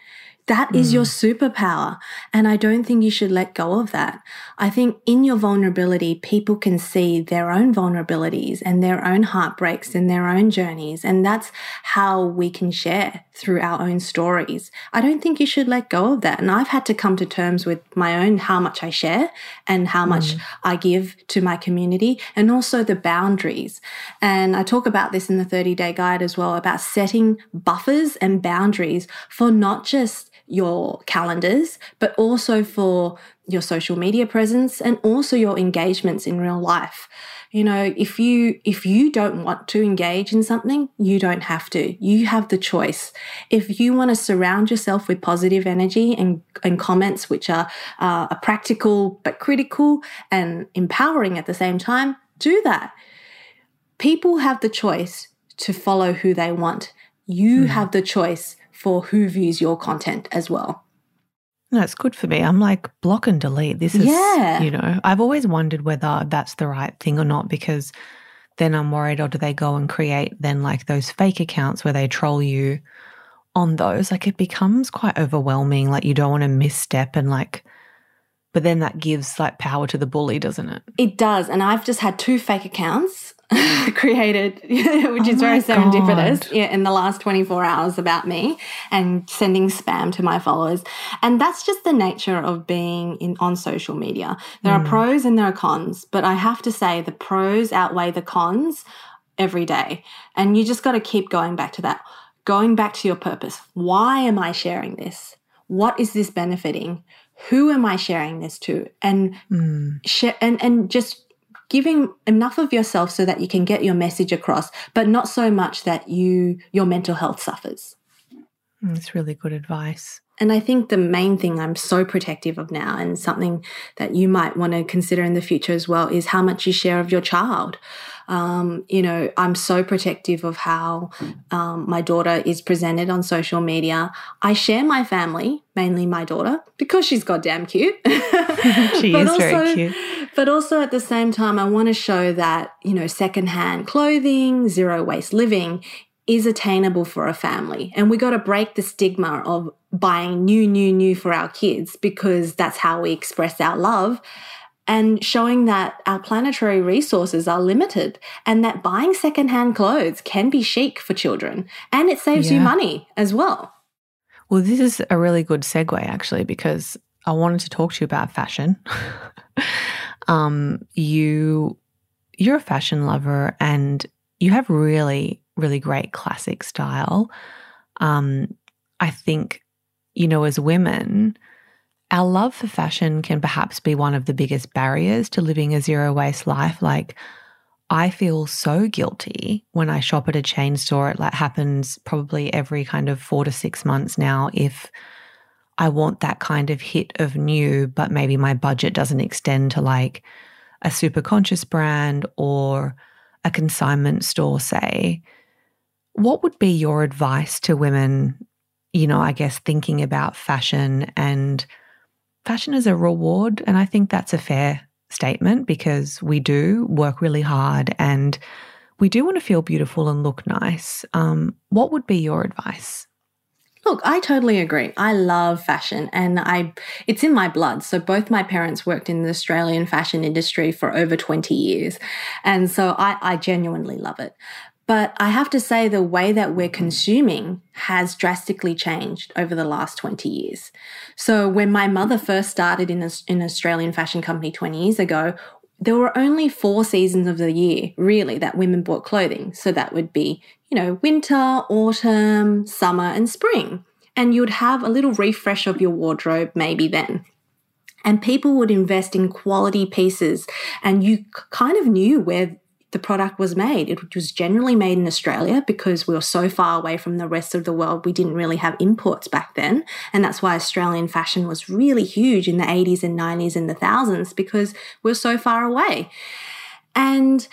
That is mm. your superpower. And I don't think you should let go of that. I think in your vulnerability, people can see their own vulnerabilities and their own heartbreaks and their own journeys. And that's how we can share through our own stories. I don't think you should let go of that. And I've had to come to terms with my own how much I share and how much mm. I give to my community and also the boundaries. And I talk about this in the 30 day guide as well about setting buffers and boundaries for not just your calendars, but also for your social media presence and also your engagements in real life. You know, if you if you don't want to engage in something, you don't have to. You have the choice. If you want to surround yourself with positive energy and, and comments which are uh, are practical but critical and empowering at the same time, do that. People have the choice to follow who they want. You mm. have the choice for who views your content as well. No, it's good for me. I'm like block and delete. This is, yeah. you know, I've always wondered whether that's the right thing or not because then I'm worried, or do they go and create then like those fake accounts where they troll you on those? Like it becomes quite overwhelming. Like you don't want to misstep and like, but then that gives like power to the bully, doesn't it? It does. And I've just had two fake accounts *laughs* created, *laughs* which is oh very serendipitous, yeah, in the last 24 hours about me and sending spam to my followers. And that's just the nature of being in on social media. There mm. are pros and there are cons, but I have to say the pros outweigh the cons every day. And you just got to keep going back to that. Going back to your purpose. Why am I sharing this? What is this benefiting? Who am I sharing this to? And mm. share and and just giving enough of yourself so that you can get your message across, but not so much that you your mental health suffers. That's really good advice. And I think the main thing I'm so protective of now, and something that you might want to consider in the future as well, is how much you share of your child. Um, you know, I'm so protective of how um, my daughter is presented on social media. I share my family, mainly my daughter, because she's goddamn cute. *laughs* *laughs* she is also, very cute. But also at the same time, I want to show that, you know, secondhand clothing, zero waste living is attainable for a family. And we got to break the stigma of buying new, new, new for our kids because that's how we express our love and showing that our planetary resources are limited and that buying secondhand clothes can be chic for children and it saves yeah. you money as well. Well, this is a really good segue actually because I wanted to talk to you about fashion. *laughs* um, you you're a fashion lover and you have really really great classic style. Um, I think you know as women our love for fashion can perhaps be one of the biggest barriers to living a zero waste life. Like, I feel so guilty when I shop at a chain store. It like happens probably every kind of four to six months now. If I want that kind of hit of new, but maybe my budget doesn't extend to like a super conscious brand or a consignment store, say, what would be your advice to women, you know, I guess thinking about fashion and fashion is a reward. And I think that's a fair statement because we do work really hard and we do want to feel beautiful and look nice. Um, what would be your advice? Look, I totally agree. I love fashion and I it's in my blood. So both my parents worked in the Australian fashion industry for over 20 years. And so I, I genuinely love it. But I have to say, the way that we're consuming has drastically changed over the last 20 years. So, when my mother first started in, an Australian fashion company 20 years ago, there were only four seasons of the year, really, that women bought clothing. So, that would be, you know, winter, autumn, summer, and spring. And you'd have a little refresh of your wardrobe maybe then and people would invest in quality pieces and you kind of knew where the product was made. It was generally made in Australia because we were so far away from the rest of the world. We didn't really have imports back then. And that's why Australian fashion was really huge in the 80s and 90s and the thousands because we're so far away. And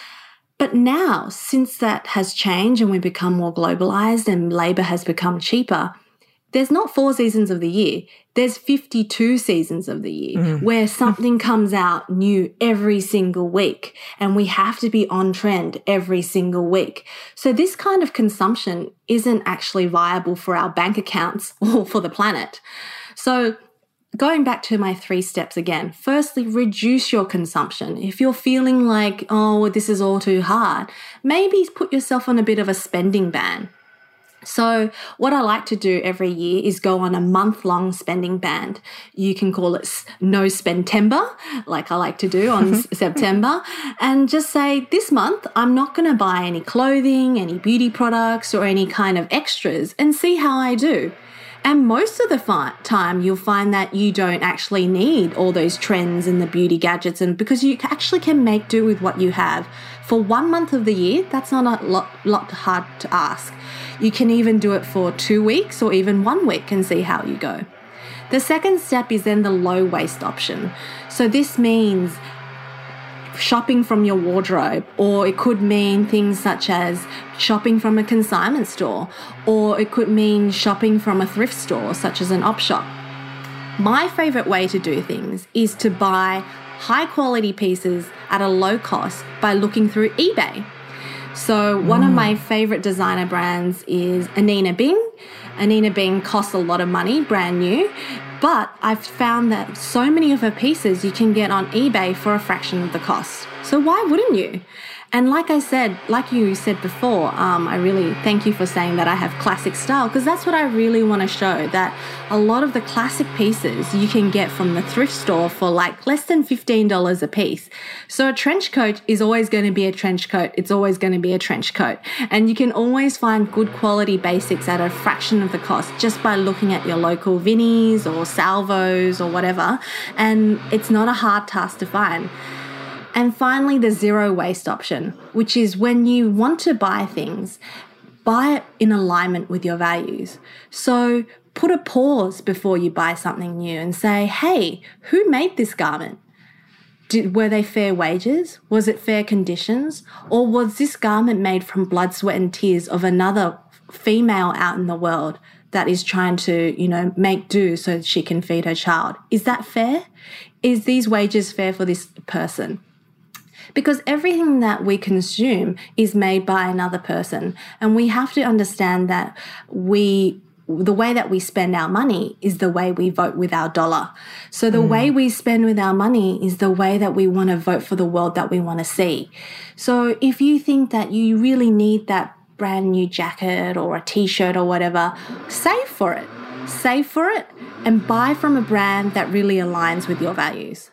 but now, since that has changed and we've become more globalized and labor has become cheaper, there's not four seasons of the year. There's 52 seasons of the year mm. where *laughs* something comes out new every single week and we have to be on trend every single week. So this kind of consumption isn't actually viable for our bank accounts *laughs* or for the planet. So going back to my three steps again, firstly, reduce your consumption. If you're feeling like, oh, this is all too hard, maybe put yourself on a bit of a spending ban. So, what I like to do every year is go on a month long spending ban. You can call it No Spendtember, like I like to do on *laughs* September, and just say, This month, I'm not going to buy any clothing, any beauty products, or any kind of extras, and see how I do. And most of the time, you'll find that you don't actually need all those trends and the beauty gadgets, and because you actually can make do with what you have. For one month of the year, that's not a lot, lot hard to ask. You can even do it for two weeks or even one week and see how you go. The second step is then the low waste option. So this means shopping from your wardrobe, or it could mean things such as shopping from a consignment store, or it could mean shopping from a thrift store, such as an op shop. My favorite way to do things is to buy high quality pieces at a low cost by looking through eBay. So, one mm. of my favorite designer brands is Anine Bing. Anine Bing costs a lot of money, brand new, but I've found that so many of her pieces you can get on eBay for a fraction of the cost. So why wouldn't you? And like I said, like you said before, um, I really thank you for saying that I have classic style because that's what I really want to show that a lot of the classic pieces you can get from the thrift store for like less than $15 a piece. So a trench coat is always going to be a trench coat. It's always going to be a trench coat. And you can always find good quality basics at a fraction of the cost just by looking at your local Vinnies or Salvos or whatever. And it's not a hard task to find. And finally, the zero waste option, which is when you want to buy things, buy it in alignment with your values. So put a pause before you buy something new and say, hey, who made this garment? Did, were they fair wages? Was it fair conditions? Or was this garment made from blood, sweat, and tears of another female out in the world that is trying to, you know, make do so she can feed her child? Is that fair? Is these wages fair for this person? Because everything that we consume is made by another person. And we have to understand that we the way that we spend our money is the way we vote with our dollar. So the mm. way we spend with our money is the way that we want to vote for the world that we want to see. So if you think that you really need that brand new jacket or a t-shirt or whatever, save for it. Save for it and buy from a brand that really aligns with your values.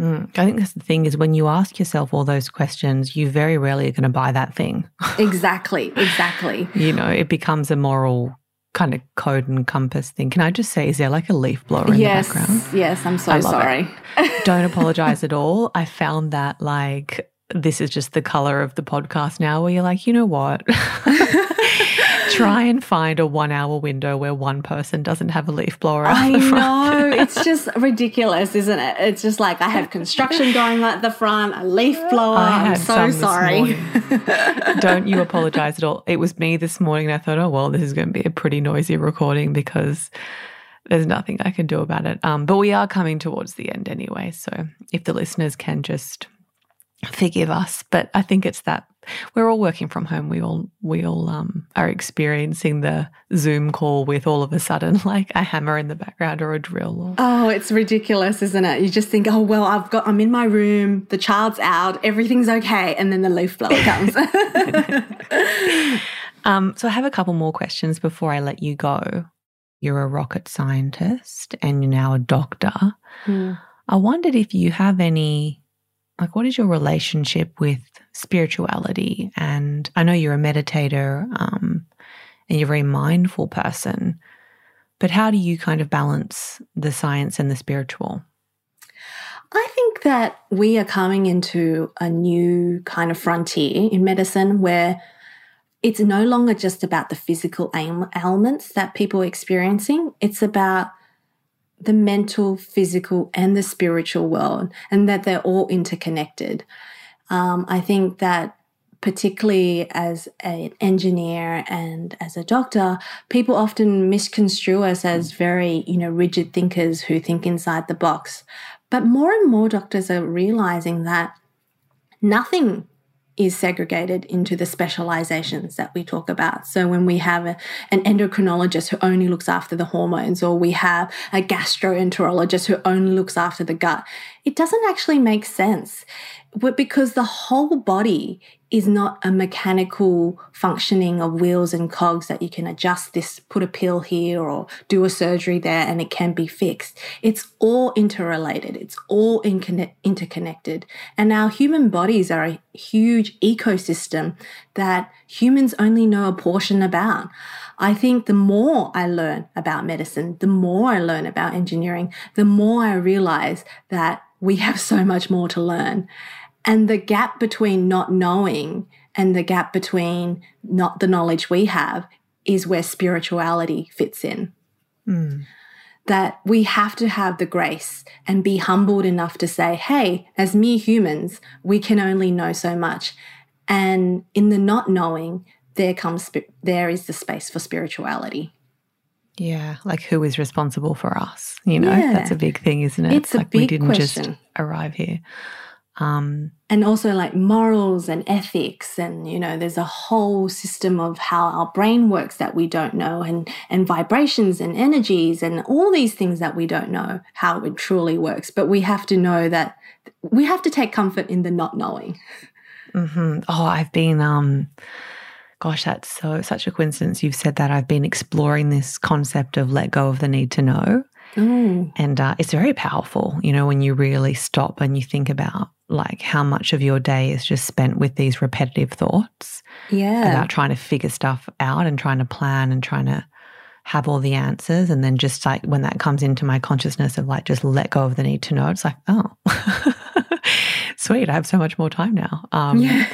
Mm, I think that's the thing is when you ask yourself all those questions, you very rarely are going to buy that thing. *laughs* exactly, exactly. you know, it becomes a moral kind of code and compass thing. Can I just say, is there like a leaf blower in yes, the background? Yes, I'm so sorry. *laughs* Don't *laughs* apologize at all. I found that like this is just the color of the podcast now where you're like, you know what? Try and find a one hour window where one person doesn't have a leaf blower out I the front. know. *laughs* it's just ridiculous, isn't it? It's just like I have construction going at the front, a leaf blower. I'm so sorry. *laughs* Don't you apologize at all. It was me this morning. And I thought, oh, well, this is going to be a pretty noisy recording because there's nothing I can do about it. Um, but we are coming towards the end anyway. So if the listeners can just forgive us. But I think it's that we're all working from home. We all we all um, are experiencing the Zoom call with all of a sudden *laughs* like a hammer in the background or a drill. Or... Oh, it's ridiculous, isn't it? You just think, oh well, I've got I'm in my room, the child's out, everything's okay, and then the leaf blower *laughs* comes. *laughs* um, so I have a couple more questions before I let you go. You're a rocket scientist and you're now a doctor. Mm. I wondered if you have any like what is your relationship with spirituality? And i know you're a meditator um, and you're a very mindful person but how do you kind of balance the science and the spiritual? I think that we are coming into a new kind of frontier in medicine where it's no longer just about the physical ailments that people are experiencing, it's about the mental, physical, and the spiritual world, and that they're all interconnected. Um, I think that particularly as an engineer and as a doctor, people often misconstrue us as very, you know, rigid thinkers who think inside the box. But more and more doctors are realizing that nothing is segregated into the specializations that we talk about. So when we have a, an endocrinologist who only looks after the hormones, or we have a gastroenterologist who only looks after the gut, it doesn't actually make sense because the whole body is not a mechanical functioning of wheels and cogs that you can adjust this, put a pill here or do a surgery there and it can be fixed. It's all interrelated. It's all interconnected. And our human bodies are a huge ecosystem that humans only know a portion about. I think the more I learn about medicine, the more I learn about engineering, the more I realize that we have so much more to learn. And the gap between not knowing and the gap between not the knowledge we have is where spirituality fits in. Mm. That we have to have the grace and be humbled enough to say, hey, as mere humans, we can only know so much. And in the not knowing, there comes there is the space for spirituality. Yeah, like who is responsible for us? You know, yeah. that's a big thing, isn't it? It's like a big we didn't question. just arrive here. Um, and also like morals and ethics and you know there's a whole system of how our brain works that we don't know and and vibrations and energies and all these things that we don't know how it truly works but we have to know that we have to take comfort in the not knowing mm-hmm. oh i've been um gosh that's so such a coincidence you've said that i've been exploring this concept of let go of the need to know Mm. And uh, it's very powerful, you know, when you really stop and you think about like how much of your day is just spent with these repetitive thoughts. Yeah. About trying to figure stuff out and trying to plan and trying to have all the answers. And then just like when that comes into my consciousness of like just let go of the need to know, it's like, oh, *laughs* sweet. I have so much more time now. Um, yeah.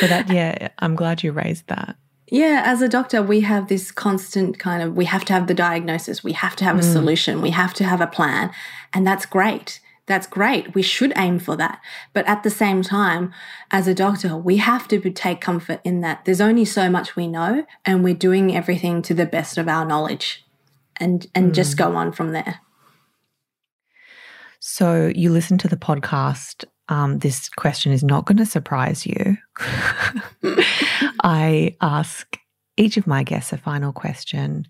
but that, yeah, I'm glad you raised that. Yeah, as a doctor, we have this constant kind of we have to have the diagnosis, we have to have a mm. solution, we have to have a plan. And that's great. That's great. We should aim for that. But at the same time, as a doctor, we have to take comfort in that there's only so much we know and we're doing everything to the best of our knowledge and and mm. just go on from there. So you listen to the podcast. Um, this question is not going to surprise you. *laughs* I ask each of my guests a final question,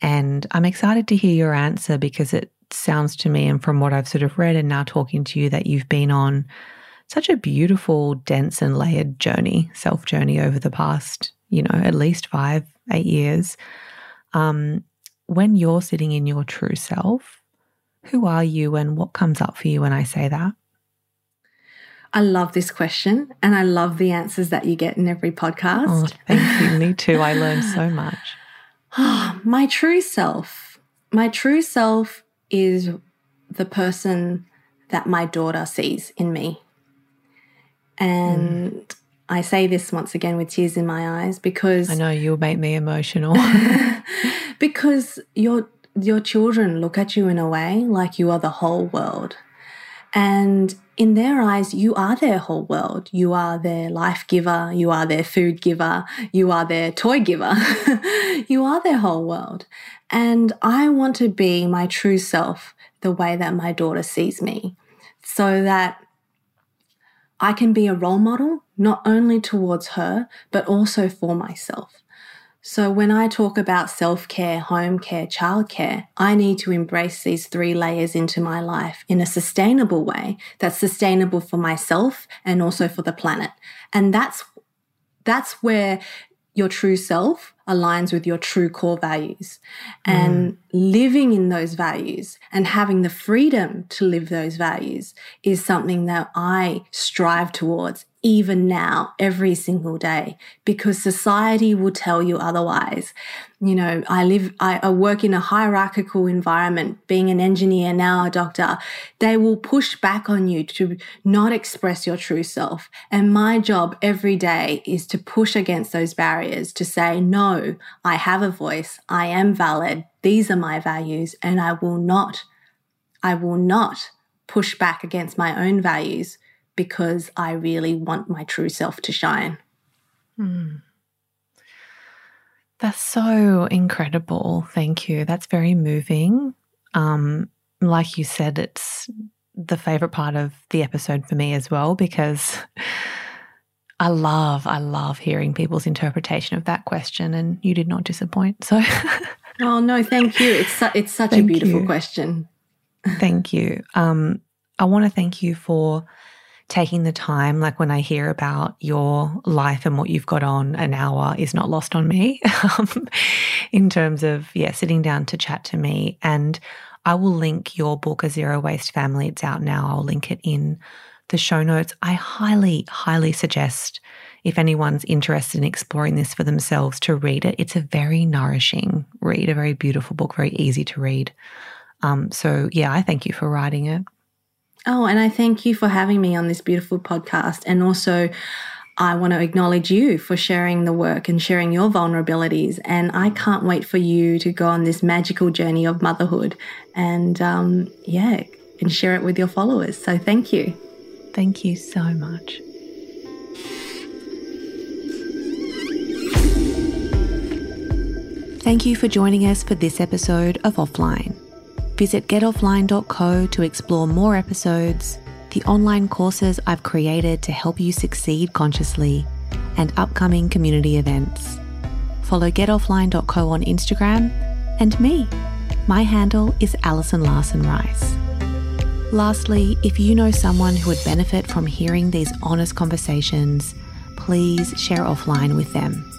and I'm excited to hear your answer because it sounds to me, and from what I've sort of read and now talking to you, that you've been on such a beautiful, dense, and layered journey, self journey over the past, you know, at least five, eight years. Um, when you're sitting in your true self, who are you and what comes up for you when I say that? I love this question and I love the answers that you get in every podcast. Oh, thank you. *laughs* Me too. I learned so much. my true self. My true self is the person that my daughter sees in me. And mm. I say this once again with tears in my eyes because I know you'll make me emotional. *laughs* *laughs* because your your children look at you in a way like you are the whole world. And in their eyes, you are their whole world. You are their life giver. You are their food giver. You are their toy giver. *laughs* you are their whole world. And I want to be my true self the way that my daughter sees me so that I can be a role model, not only towards her, but also for myself. So, when I talk about self care, home care, childcare, I need to embrace these three layers into my life in a sustainable way that's sustainable for myself and also for the planet. And that's that's where your true self aligns with your true core values. And mm. living in those values and having the freedom to live those values is something that I strive towards even now, every single day, because society will tell you otherwise. You know, I live, I, I, work in a hierarchical environment, being an engineer, now a doctor. They will push back on you to not express your true self. And my job every day is to push against those barriers to say, no, I have a voice. I am valid. These are my values and I will not, I will not push back against my own values because I really want my true self to shine. Mm. That's so incredible. Thank you. That's very moving. Um, like you said, it's the favorite part of the episode for me as well because *laughs* I love, I love hearing people's interpretation of that question, and you did not disappoint. So, *laughs* oh no, thank you. It's su- it's such a beautiful you. question. *laughs* thank you. Um, I want to thank you for taking the time, like when I hear about your life and what you've got on, an hour is not lost on me *laughs* um, in terms of, yeah, sitting down to chat to me. And I will link your book, A Zero Waste Family. It's out now. I'll link it in the show notes. I highly, highly suggest if anyone's interested in exploring this for themselves to read it. It's a very nourishing read, a very beautiful book, very easy to read. Um, so, yeah, I thank you for writing it. Oh, and I thank you for having me on this beautiful podcast. And also, I want to acknowledge you for sharing the work and sharing your vulnerabilities. And I can't wait for you to go on this magical journey of motherhood and, um, yeah, and share it with your followers. So thank you. Thank you so much. Thank you for joining us for this episode of Offline. Visit getoffline.co to explore more episodes, the online courses I've created to help you succeed consciously, and upcoming community events. Follow getoffline.co on Instagram and me. My handle is Alison Larson Rice. Lastly, if you know someone who would benefit from hearing these honest conversations, please share offline with them.